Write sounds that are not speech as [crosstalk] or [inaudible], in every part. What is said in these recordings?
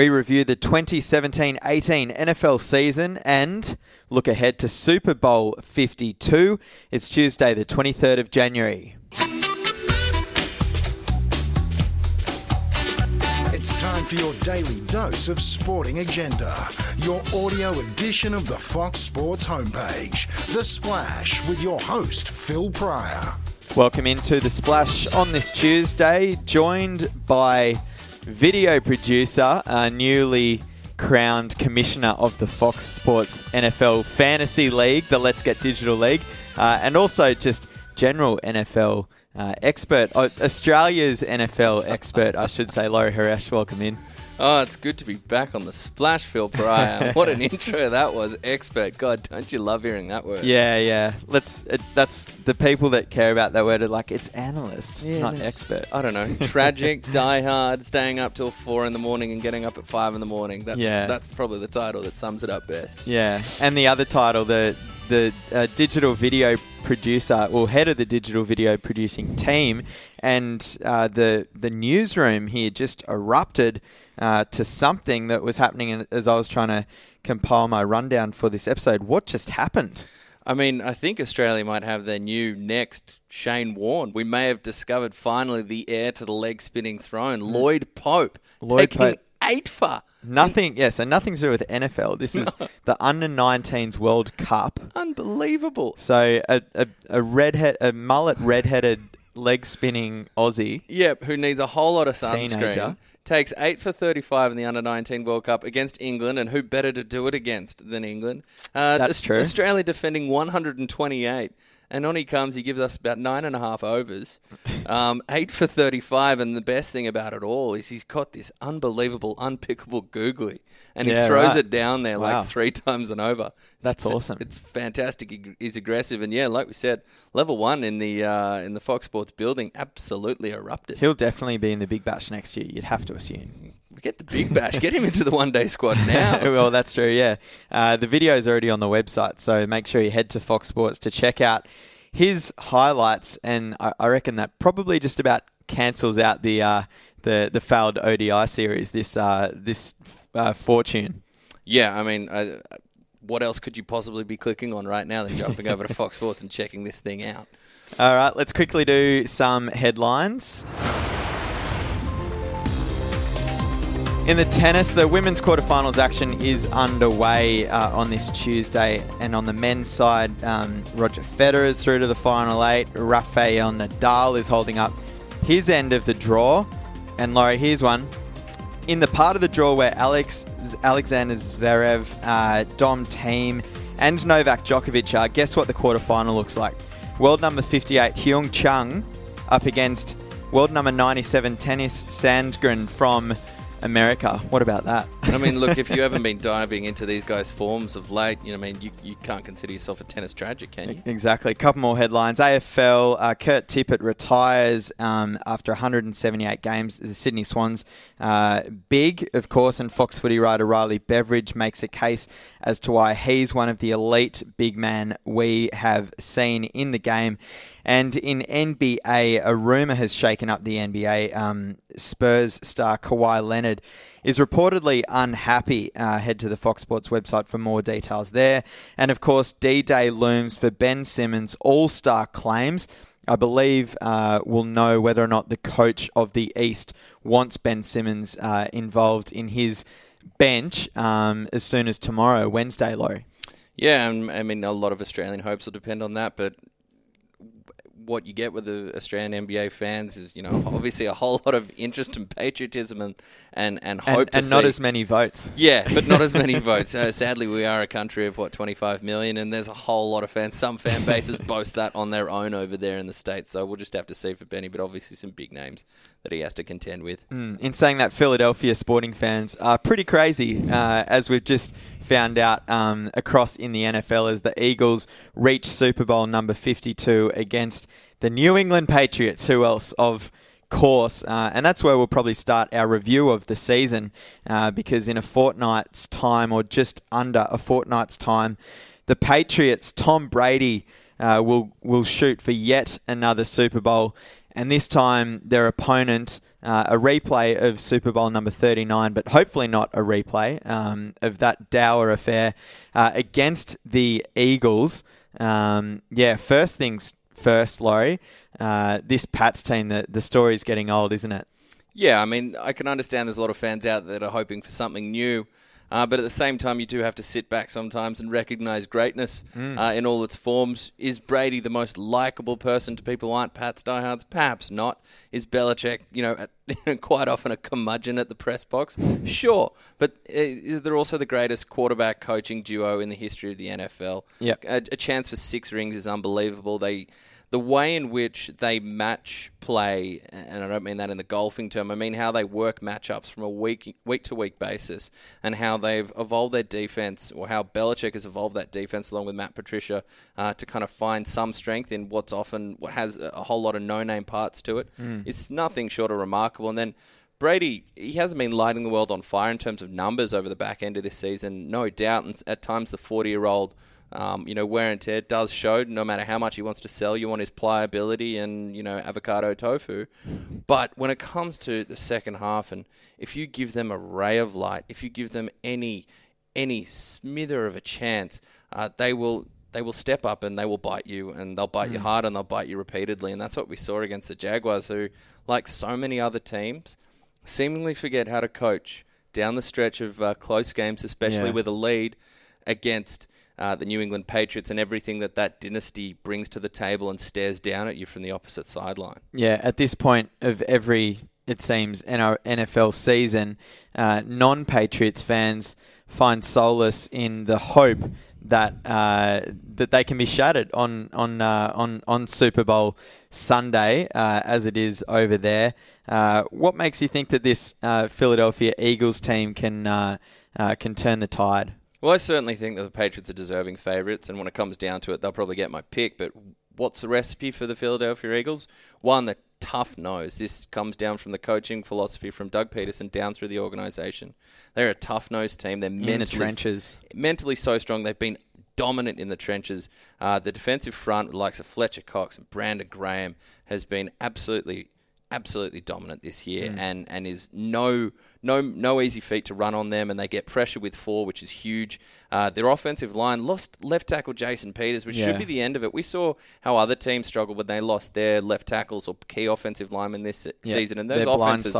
We review the 2017 18 NFL season and look ahead to Super Bowl 52. It's Tuesday, the 23rd of January. It's time for your daily dose of sporting agenda. Your audio edition of the Fox Sports homepage. The Splash with your host, Phil Prior. Welcome into the Splash on this Tuesday, joined by video producer, uh, newly crowned commissioner of the Fox Sports NFL Fantasy League, the Let's Get Digital League, uh, and also just general NFL uh, expert, uh, Australia's NFL expert, I should say. Laurie Horesh, welcome in. Oh, it's good to be back on the splash, Phil Prior. [laughs] what an intro that was, expert. God, don't you love hearing that word? Yeah, yeah. Let's. Uh, that's the people that care about that word are like it's analyst, Yeah, not no. expert. I don't know. [laughs] Tragic, diehard, staying up till four in the morning and getting up at five in the morning. That's Yeah. that's probably the title that sums it up best. Yeah, and the other title, the the uh, digital video producer, or head of the digital video producing team, and uh, the the newsroom here just erupted uh, to something that was happening as I was trying to compile my rundown for this episode. What just happened? I mean, I think Australia might have their new next Shane Warne. We may have discovered finally the heir to the leg spinning throne, Lloyd Pope, Lloyd taking Pope. Eight for. Nothing. Yes, and nothing to do with NFL. This is the under 19s World Cup. Unbelievable. So a a, a redhead, a mullet redheaded leg spinning Aussie. Yep, who needs a whole lot of sunscreen. Teenager. Takes 8 for 35 in the Under 19 World Cup against England, and who better to do it against than England? Uh, That's true. Australia defending 128. And on he comes, he gives us about nine and a half overs, um, [laughs] eight for 35. And the best thing about it all is he's got this unbelievable, unpickable googly, and he Yeah, throws right. it down there Wow. like three times and over. That's It's- awesome. It's fantastic. He- He's aggressive, and yeah, like we said, level one in the uh, in the Fox Sports building absolutely erupted. He'll definitely be in the Big Bash next year. You'd have to assume. Get the big bash. Get him into the one day squad [laughs] now. [laughs] well, that's true. Yeah, uh, the video is already on the website, so make sure you head to Fox Sports to check out his highlights. And I, I reckon that probably just about cancels out the uh, the the failed ODI series. This uh, this uh, fortune. yeah, I mean, uh, what else could you possibly be clicking on right now than jumping over to Fox Sports and checking this thing out? [laughs] All right, let's quickly do some headlines. In the tennis, the women's quarterfinals action is underway uh, on this Tuesday, and on the men's side, um, Roger Federer is through to the final eight. Rafael Nadal is holding up his end of the draw, and Laurie, here's one. In the part of the draw where Alex Alexander Zverev, uh, Dom Thiem, and Novak Djokovic are, guess what the quarterfinal looks like? World number 58 Hyeon Chung up against world number 97 Tennys Sandgren from America. What about that? I mean, look, if you haven't been diving into these guys' forms of late, you know, I mean, you, you can't consider yourself a tennis tragic, can you? Exactly. A couple more headlines. AFL, uh, Kurt Tippett retires um, after 178 games. The Sydney Swans, uh, big, of course, and Fox footy writer Riley Beveridge makes a case as to why he's one of the elite big men we have seen in the game. And in NBA, a rumour has shaken up the NBA. Um, Spurs star Kawhi Leonard is reportedly unhappy. Uh, head to the Fox Sports website for more details there. And of course, D Day looms for Ben Simmons' All Star claims. I believe uh, we'll know whether or not the coach of the East wants Ben Simmons uh, involved in his bench um, as soon as tomorrow, Wednesday, Low. Yeah, I mean, a lot of Australian hopes will depend on that, but what you get with the Australian NBA fans is, you know, [laughs] obviously a whole lot of interest and patriotism and and, and hope And, to and not as many votes. Yeah, but not as many [laughs] votes. Uh, sadly, we are a country of what 25 million, and there's a whole lot of fans. Some fan bases boast that on their own over there in the states. So we'll just have to see for Benny, but obviously some big names that he has to contend with. Mm, In saying that, Philadelphia sporting fans are pretty crazy, uh, as we've just found out um, across in the NFL as the Eagles reach Super Bowl number 52 against the New England Patriots. Who else? Of course. Uh, and that's where we'll probably start our review of the season uh, because in a fortnight's time, or just under a fortnight's time, the Patriots, Tom Brady, uh, will will shoot for yet another Super Bowl, and this time their opponent, uh, a replay of Super Bowl number 39, but hopefully not a replay um, of that dour affair uh, against the Eagles. Um, yeah, first things first, Laurie. Uh, this Pats team, the, the story's getting old, isn't it? Yeah, I mean, I can understand there's a lot of fans out there that are hoping for something new. Uh, but at the same time, you do have to sit back sometimes and recognize greatness mm. uh, in all its forms. Is Brady the most likable person to people who aren't Pat's diehards? Perhaps not. Is Belichick, you know, [laughs] quite often a curmudgeon at the press box? Sure. But uh, they're also the greatest quarterback coaching duo in the history of the NFL. Yep. A, a chance for six rings is unbelievable. They the way in which they match play, and I don't mean that in the golfing term, I mean how they work matchups from a week week to week basis, and how they've evolved their defense, or how Belichick has evolved that defense along with Matt Patricia uh, to kind of find some strength in what's often what has a whole lot of no name parts to it. Mm. It's nothing short of remarkable, and then. Brady, he hasn't been lighting the world on fire in terms of numbers over the back end of this season, no doubt. And at times, the 40 year old um, you know, wear and tear does show. No matter how much he wants to sell you on his pliability and you know avocado tofu, but when it comes to the second half, and if you give them a ray of light, if you give them any any smither of a chance, uh, they will they will step up and they will bite you, and they'll bite mm. you hard, and they'll bite you repeatedly, and that's what we saw against the Jaguars, who, like so many other teams, seemingly forget how to coach down the stretch of uh, close games, especially yeah. with a lead against uh, the New England Patriots and everything that that dynasty brings to the table and stares down at you from the opposite sideline. Yeah, at this point of every, it seems, NFL season, uh, non Patriots fans find solace in the hope that uh, that they can be shattered on on uh, on on Super Bowl Sunday, uh, as it is over there. Uh, what makes you think that this uh, Philadelphia Eagles team can uh, can turn the tide? Well, I certainly think that the Patriots are deserving favourites, and when it comes down to it, they'll probably get my pick. But what's the recipe for the Philadelphia Eagles? One, the tough nose. This comes down from the coaching philosophy from Doug Pederson down through the organisation. They're a tough nose team. They're mentally, in the trenches, mentally so strong. They've been dominant in the trenches. Uh, the defensive front, likes of Fletcher Cox and Brandon Graham, has been absolutely absolutely dominant this year mm. and, and is no no no easy feat to run on them and they get pressure with four which is huge uh, their offensive line lost left tackle Jason Peters which yeah. should be the end of it we saw how other teams struggled when they lost their left tackles or key offensive linemen this yeah. season and those their offenses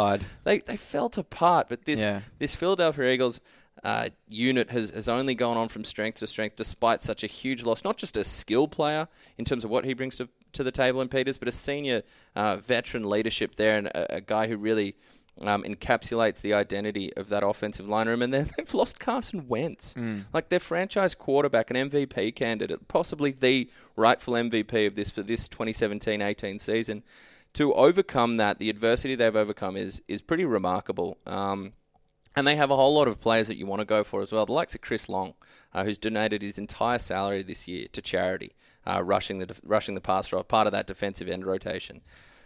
they, they fell apart but this yeah. this Philadelphia Eagles uh, unit has, has only gone on from strength to strength despite such a huge loss. Not just a skill player in terms of what he brings to, to the table in Peters, but a senior uh, veteran leadership there and a, a guy who really um, encapsulates the identity of that offensive line room. And then [laughs] they've lost Carson Wentz, mm. like their franchise quarterback, an MVP candidate, possibly the rightful MVP of this for this 2017-18 season. To overcome that, the adversity they've overcome is is pretty remarkable. Um, and they have a whole lot of players that you want to go for as well. The likes of Chris Long, uh, who's donated his entire salary this year to charity, uh, rushing the rushing the pass rush, part of that defensive end rotation.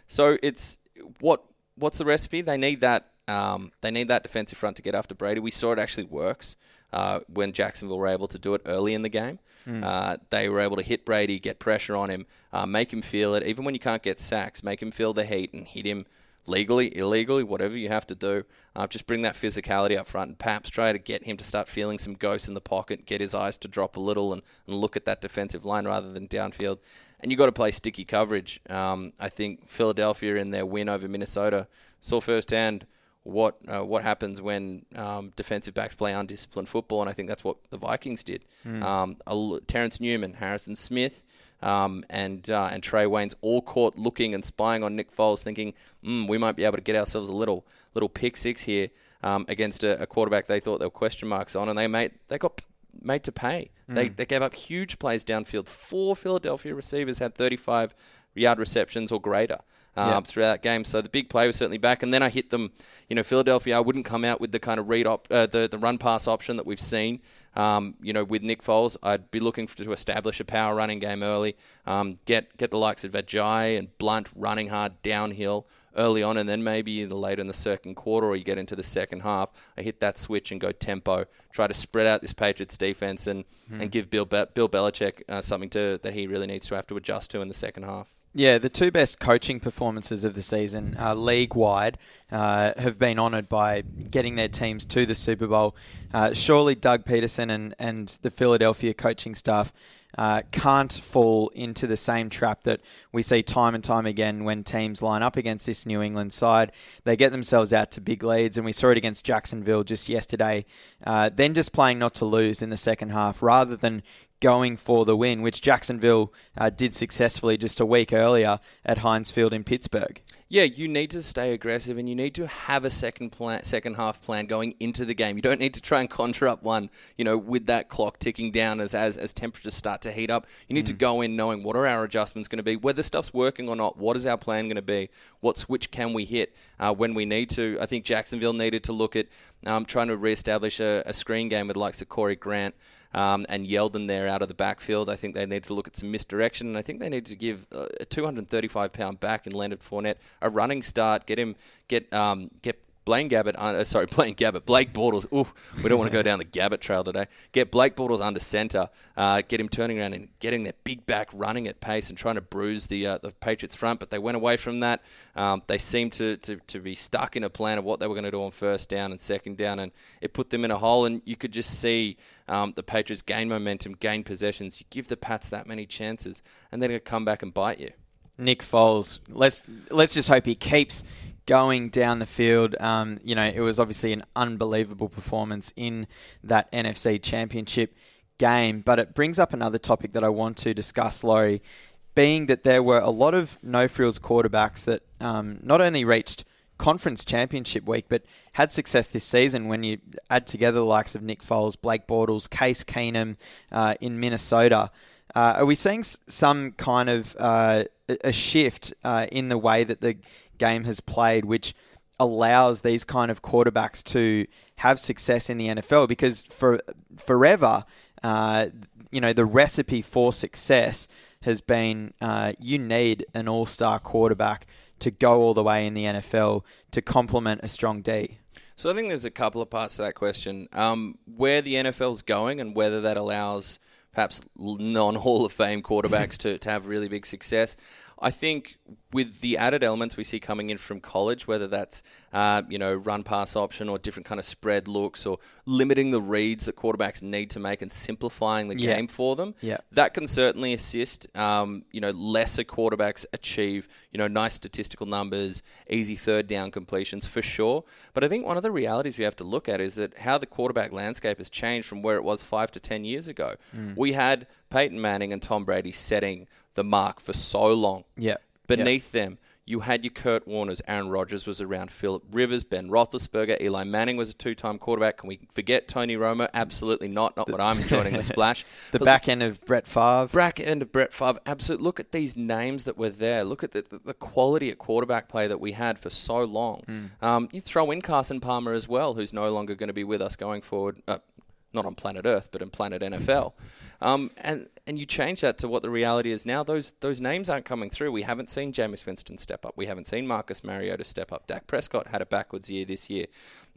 So it's what what's the recipe? They need that um, they need that defensive front to get after Brady. We saw it actually works uh, when Jacksonville were able to do it early in the game. Mm. they were able to hit Brady, get pressure on him, uh, make him feel it. Even when you can't get sacks, make him feel the heat and hit him legally, illegally, whatever you have to do. Uh, just bring that physicality up front and perhaps try to get him to start feeling some ghosts in the pocket, get his eyes to drop a little and, and look at that defensive line rather than downfield. And you've got to play sticky coverage. Um, I think Philadelphia in their win over Minnesota saw firsthand what uh, what happens when um, defensive backs play undisciplined football, and I think that's what the Vikings did. Mm. Um, Terrence Newman, Harrison Smith, um, and uh, and Trae Waynes all caught looking and spying on Nick Foles, thinking mm, we might be able to get ourselves a little little pick six here um, against a, a, quarterback they thought there were question marks on, and they made they got made to pay. Mm. They they gave up huge plays downfield. Four Philadelphia receivers had 35 yard receptions or greater. Um, yep. throughout that game. So the big play was certainly back. And then I hit them. You know, Philadelphia. I wouldn't come out with the kind of read op, uh, the the run pass option that we've seen um, you know, with Nick Foles, I'd be looking for, to establish a power running game early. Um, get get the likes of Ajayi and Blount running hard downhill early on, and then maybe later in the second quarter or you get into the second half, I hit that switch and go tempo. Try to spread out this Patriots defense and, mm. and give Bill Be- Bill Belichick uh, something to that he really needs to have to adjust to in the second half. Yeah, the two best coaching performances of the season, uh, league wide, uh, have been honoured by getting their teams to the Super Bowl. Uh, surely Doug Pederson and, and the Philadelphia coaching staff uh, can't fall into the same trap that we see time and time again when teams line up against this New England side. They get themselves out to big leads, and we saw it against Jacksonville just yesterday. Uh, then just playing not to lose in the second half rather than going for the win, which Jacksonville uh, did successfully just a week earlier at Heinz Field in Pittsburgh. Yeah, you need to stay aggressive and you need to have a second plan, second half plan going into the game. You don't need to try and conjure up one, you know, with that clock ticking down as as, as temperatures start to heat up. You need mm. to go in knowing what are our adjustments going to be, whether stuff's working or not. What is our plan going to be? What switch can we hit uh, when we need to? I think Jacksonville needed to look at um, trying to re-establish a, a screen game with likes of Corey Grant um, and Yeldon there out of the backfield. I think they need to look at some misdirection, and I think they need to give uh, a 235 pound back in Leonard Fournette a running start, get him get um, get Blaine Gabbert, uh, sorry, [laughs] Blaine Gabbert, Blake Bortles. Ooh, we don't want to go down the Gabbert trail today. Get Blake Bortles under centre, uh, get him turning around and getting their big back running at pace and trying to bruise the uh, the Patriots front. But they went away from that. Um, they seemed to, to, to be stuck in a plan of what they were going to do on first down and second down, and it put them in a hole. And you could just see um, the Patriots gain momentum, gain possessions. You give the Pats that many chances, and they're going to come back and bite you. Nick Foles. Let's let's just hope he keeps going down the field. Um, you know, it was obviously an unbelievable performance in that NFC Championship game. But it brings up another topic that I want to discuss, Laurie, being that there were a lot of no frills quarterbacks that um, not only reached conference championship week, but had success this season when you add together the likes of Nick Foles, Blake Bortles, Case Keenum uh, in Minnesota. Uh, are we seeing some kind of uh, a shift uh, in the way that the game has played, which allows these kind of quarterbacks to have success in the NFL because for forever, uh, you know, the recipe for success has been uh, you need an all-star quarterback to go all the way in the NFL to complement a strong D. So I think there's a couple of parts to that question. Um, where the NFL's going and whether that allows perhaps non Hall of Fame quarterbacks to, to have really big success. I think with the added elements we see coming in from college, whether that's uh, you know run pass option or different kind of spread looks or limiting the reads that quarterbacks need to make and simplifying the yeah. game for them, yeah. that can certainly assist. Um, you know, lesser quarterbacks achieve you know nice statistical numbers, easy third down completions for sure. But I think one of the realities we have to look at is that how the quarterback landscape has changed from where it was five to ten years ago. Mm. We had Peyton Manning and Tom Brady setting the mark for so long. Yeah. Beneath them, you had your Kurt Warners, Aaron Rodgers was around, Philip Rivers, Ben Roethlisberger, Eli Manning was a two-time quarterback. Can we forget Tony Romo? Absolutely not. Not what I'm joining the [laughs] splash. the but back end of Brett Favre. Back end of Brett Favre. Absolutely. Look at these names that were there. Look at the, the, the quality at quarterback play that we had for so long. Mm. Um, you throw in Carson Palmer as well, who's no longer going to be with us going forward. Uh, not on planet Earth, but in planet NFL. Um, and and you change that to what the reality is now. Those those names aren't coming through. We haven't seen Jameis Winston step up. We haven't seen Marcus Mariota step up. Dak Prescott had a backwards year this year.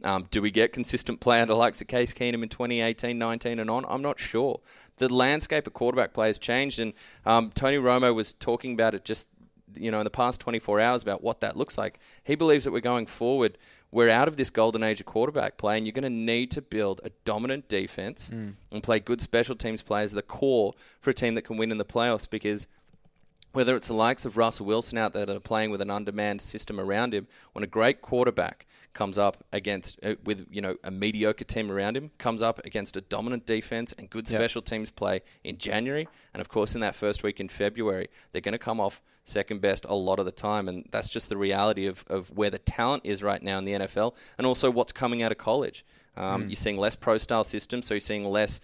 Um, do we get consistent play under likes of Case Keenum in 2018, 19, and on? I'm not sure. The landscape of quarterback play has changed, and um, Tony Romo was talking about it just you know in the past 24 hours about what that looks like. He believes that we're going forward we're out of this golden age of quarterback play, and you're going to need to build a dominant defense mm. and play good special teams players, the core for a team that can win in the playoffs. Because whether it's the likes of Russell Wilson out there that are playing with an undermanned system around him, when a great quarterback comes up against uh, with you know a mediocre team around him, comes up against a dominant defense and good special yep. teams play in January, and of course in that first week in February, they're going to come off second best a lot of the time, and that's just the reality of, of where the talent is right now in the NFL, and also what's coming out of college. Um, mm. You're seeing less pro style systems, so you're seeing less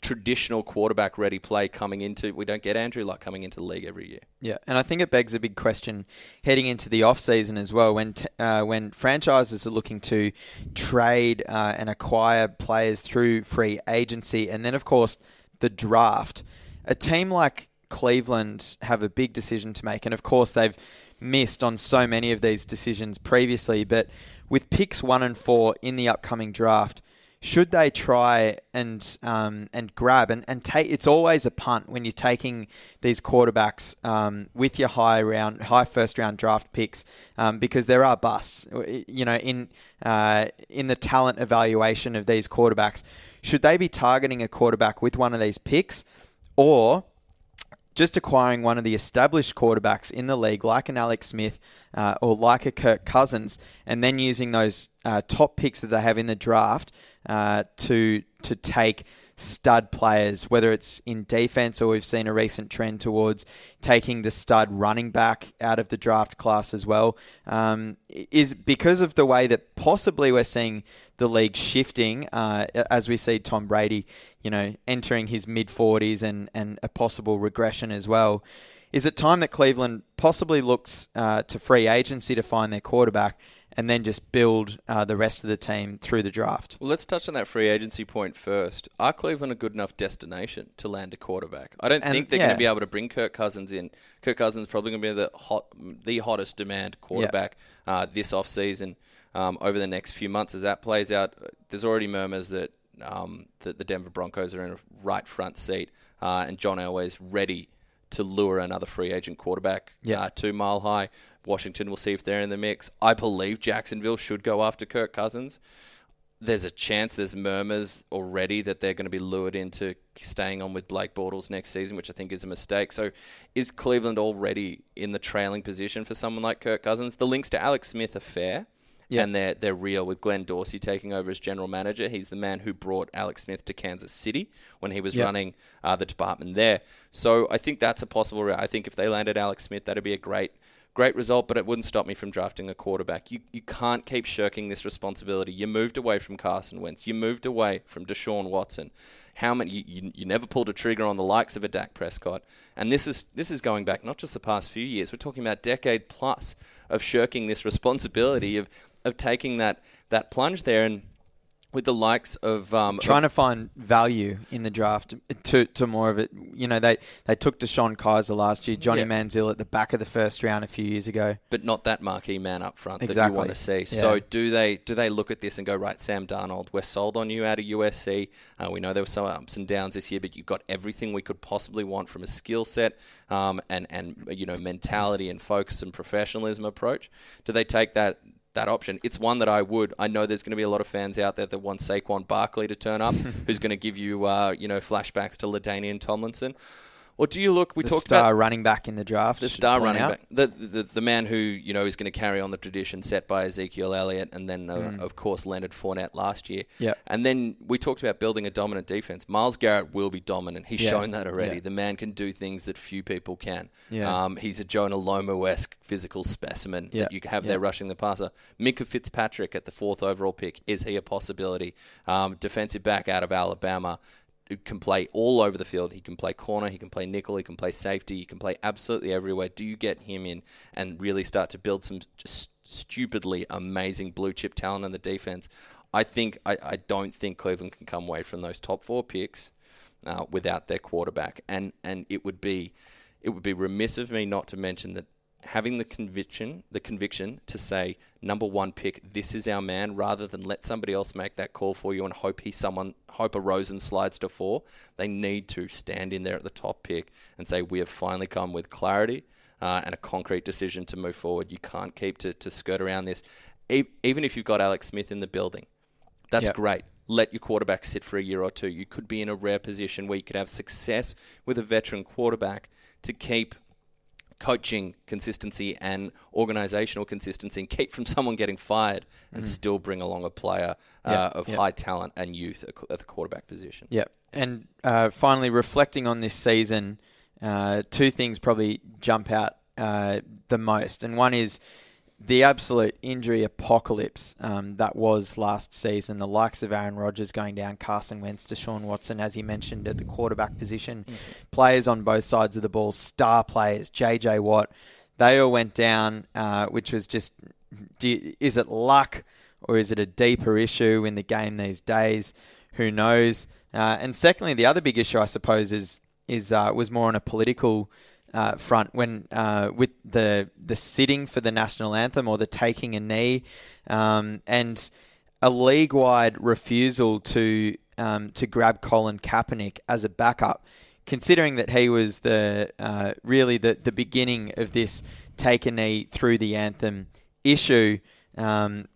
traditional quarterback ready play coming into we don't get Andrew Luck coming into the league every year. Yeah, and I think it begs a big question heading into the off season as well when t- uh, when franchises are looking to trade uh, and acquire players through free agency and then of course the draft. A team like Cleveland have a big decision to make and of course they've missed on so many of these decisions previously, but with picks 1 and 4 in the upcoming draft, should they try and um, and grab and, and take? It's always a punt when you're taking these quarterbacks um, with your high round, high first round draft picks um, because there are busts. You know, in uh, in the talent evaluation of these quarterbacks, should they be targeting a quarterback with one of these picks, or just acquiring one of the established quarterbacks in the league, like an Alex Smith uh, or like a Kirk Cousins, and then using those uh, top picks that they have in the draft uh, to to take stud players, whether it's in defense or we've seen a recent trend towards taking the stud running back out of the draft class as well, um, is because of the way that possibly we're seeing the league shifting uh, as we see Tom Brady, you know, entering his mid 40s and, and a possible regression as well. Is it time that Cleveland possibly looks uh, to free agency to find their quarterback? And then just build uh, the rest of the team through the draft. Well, let's touch on that free agency point first. Are Cleveland a good enough destination to land a quarterback? I don't and, think they're yeah. going to be able to bring Kirk Cousins in. Kirk Cousins is probably going to be the hot, the hottest demand quarterback yeah. uh, this offseason um, over the next few months. As that plays out, there's already murmurs that um, that the Denver Broncos are in a right front seat, uh, and John Elway's ready to lure another free agent quarterback yeah. uh, to Mile High. Washington will see if they're in the mix. I believe Jacksonville should go after Kirk Cousins. There's a chance, there's murmurs already that they're going to be lured into staying on with Blake Bortles next season, which I think is a mistake. So, is Cleveland already in the trailing position for someone like Kirk Cousins? The links to Alex Smith are fair. Yeah. And they're, they're real with Glenn Dorsey taking over as general manager. He's the man who brought Alex Smith to Kansas City when he was yeah. running uh, the department there. So I think that's a possible route. I think if they landed Alex Smith, that'd be a great great result, but it wouldn't stop me from drafting a quarterback. You you can't keep shirking this responsibility. You moved away from Carson Wentz. You moved away from Deshaun Watson. How many? You, you, you, never pulled a trigger on the likes of a Dak Prescott, and this is this is going back not just the past few years. We're talking about decade plus of shirking this [laughs] responsibility of of taking that that plunge there and with the likes of um, trying to find value in the draft to, to more of it. You know, they, they took DeShone Kizer last year, Johnny yeah. Manziel at the back of the first round a few years ago, but not that marquee man up front exactly. that you want to see. Yeah. So do they do they look at this and go right, Sam Darnold, we're sold on you out of USC. Uh, we know there were some ups and downs this year, but you've got everything we could possibly want from a skill set um, and and you know mentality and focus and professionalism approach. Do they take that that option. It's one that I would. I know there's going to be a lot of fans out there that want Saquon Barkley to turn up, [laughs] who's going to give you, uh, you know, flashbacks to LaDainian Tomlinson. Or do you look? We the talked star about running back in the draft. The star running out. back, the, the the man who you know is going to carry on the tradition set by Ezekiel Elliott, and then uh, mm. of course Leonard Fournette last year. Yeah. And then we talked about building a dominant defense. Myles Garrett will be dominant. He's yeah. shown that already. Yeah. The man can do things that few people can. Yeah. Um, he's a Jonah Lomu-esque physical specimen yeah. that you have there rushing the passer. Minkah Fitzpatrick at the fourth overall pick is he a possibility? Um, defensive back out of Alabama can play all over the field. He can play corner, he can play nickel, he can play safety, he can play absolutely everywhere. Do you get him in and really start to build some just stupidly amazing blue chip talent in the defense? I think I, I don't think Cleveland can come away from those top four picks uh, without their quarterback, and and it would be it would be remiss of me not to mention that having the conviction, the conviction to say number one pick, this is our man, rather than let somebody else make that call for you and hope he someone hope a Rosen slides to four. They need to stand in there at the top pick and say we have finally come with clarity uh, and a concrete decision to move forward. You can't keep to, to skirt around this, e- even if you've got Alex Smith in the building. That's yep. great. Let your quarterback sit for a year or two. You could be in a rare position where you could have success with a veteran quarterback to keep coaching consistency and organizational consistency and keep from [laughs] someone getting fired and mm. still bring along a player uh, yep, of yep. high talent and youth at the quarterback position. Yep. And uh, finally, reflecting on this season, uh, two things probably jump out uh, the most. And one is the absolute injury apocalypse um, that was last season. The likes of Aaron Rodgers going down, Carson Wentz, Deshaun Watson, as he mentioned at the quarterback position, mm-hmm. players on both sides of the ball, star players, JJ Watt, they all went down, uh, which was just do, is it luck or is it a deeper issue in the game these days? Who knows? Uh, and secondly, the other big issue, I suppose, is is uh, was more on a political uh, front when uh, with the the sitting for the national anthem or the taking a knee, um, and a league-wide refusal to um, to grab Colin Kaepernick as a backup, considering that he was the uh, really the the beginning of this take a knee through the anthem issue. Um,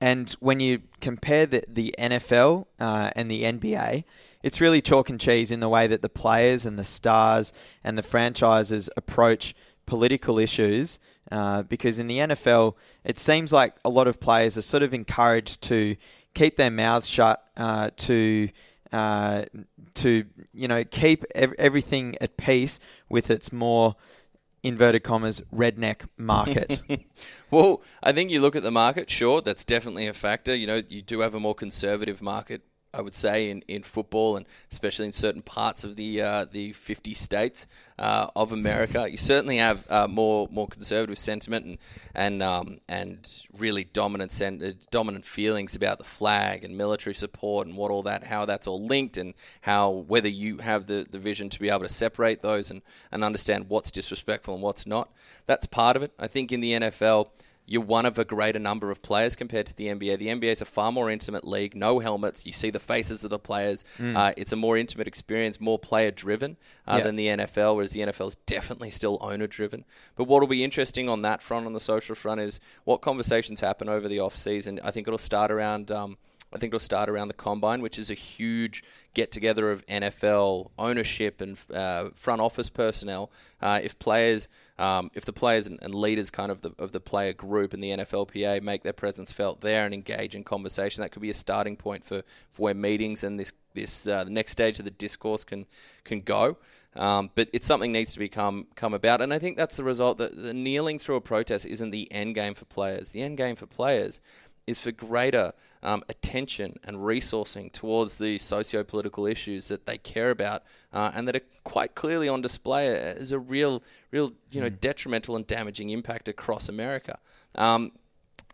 and when you compare the, the NFL uh, and the NBA, it's really chalk and cheese in the way that the players and the stars and the franchises approach political issues. Uh, because in the NFL, it seems like a lot of players are sort of encouraged to keep their mouths shut, uh, to uh, to you know keep ev- everything at peace with its more inverted commas redneck market. [laughs] well, I think you look at the market. Sure, that's definitely a factor. You know, you do have a more conservative market I would say, in, in football and especially in certain parts of the uh, the 50 states uh, of America. You certainly have uh, more more conservative sentiment and and um, and really dominant uh, dominant feelings about the flag and military support and what all that how that's all linked and how whether you have the, the vision to be able to separate those and, and understand what's disrespectful and what's not. That's part of it. I think in the NFL you're one of a greater number of players compared to the NBA. The NBA is a far more intimate league, no helmets. You see the faces of the players. Mm. Uh, it's a more intimate experience, more player driven uh, yeah. than the NFL, whereas the NFL is definitely still owner driven. But what will be interesting on that front, on the social front, is what conversations happen over the off season. I think it'll start around. Um, I think it'll start around the combine, which is a huge get together of NFL ownership and uh, front office personnel. Uh, if players, um, if the players and, and, leaders kind of the, of the player group and the NFLPA make their presence felt there and engage in conversation, that could be a starting point for, for where meetings and this this uh, the next stage of the discourse can can go. Um, but it's something needs to become come about, and I think that's the result. That the kneeling through a protest isn't the end game for players. The end game for players is for greater um, attention and resourcing towards the socio-political issues that they care about uh, and that are quite clearly on display as a real, real, you know, mm. detrimental and damaging impact across America. Um,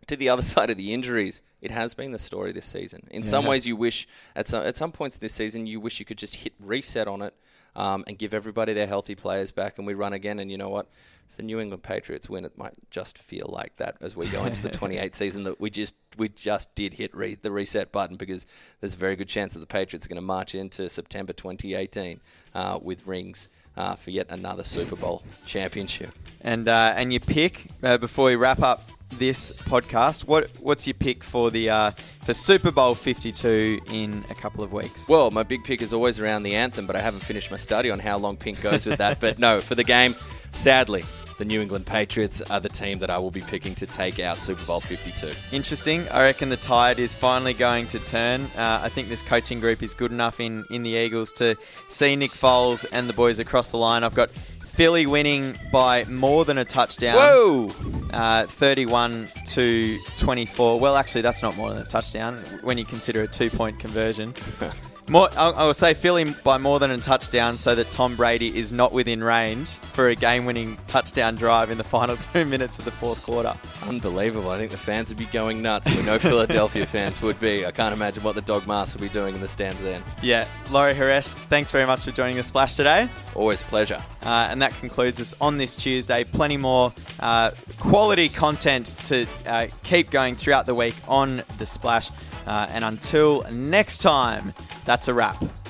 to the other [laughs] side of the injuries, it has been the story this season. In yeah. some ways, you wish at some at some points this season you wish you could just hit reset on it um, and give everybody their healthy players back, and we run again. And you know what? If the New England Patriots win, it might just feel like that as we go into the [laughs] 28th season that we just we just did hit re- the reset button because there's a very good chance that the Patriots are going to march into September 2018 uh, with rings. Uh, for yet another Super Bowl championship. And uh, and your pick uh, before we wrap up this podcast. What what's your pick for the uh, for Super Bowl Fifty Two in a couple of weeks? Well, my big pick is always around the anthem, but I haven't finished my study on how long Pink goes with that. but no, for the game, sadly, the New England Patriots are the team that I will be picking to take out Super Bowl 52. Interesting. I reckon the tide is finally going to turn. Uh, I think this coaching group is good enough in, in the Eagles to see Nick Foles and the boys across the line. I've got Philly winning by more than a touchdown. Whoa! Uh, 31 to 24. Well, actually, that's not more than a touchdown when you consider a two point conversion. [laughs] More, I will say Philly by more than a touchdown so that Tom Brady is not within range for a game winning touchdown drive in the [laughs] final two minutes of the fourth quarter. Unbelievable. I think the fans would be going nuts. We know Philadelphia fans would be. I can't imagine what the dog mask will be doing in the stands then. Yeah. Laurie Horesh, thanks very much for joining the Splash today. Always pleasure. Uh, and that concludes us on this Tuesday. Plenty more uh, quality content to uh, keep going throughout the week on the Splash. Uh, and until next time, that's a wrap.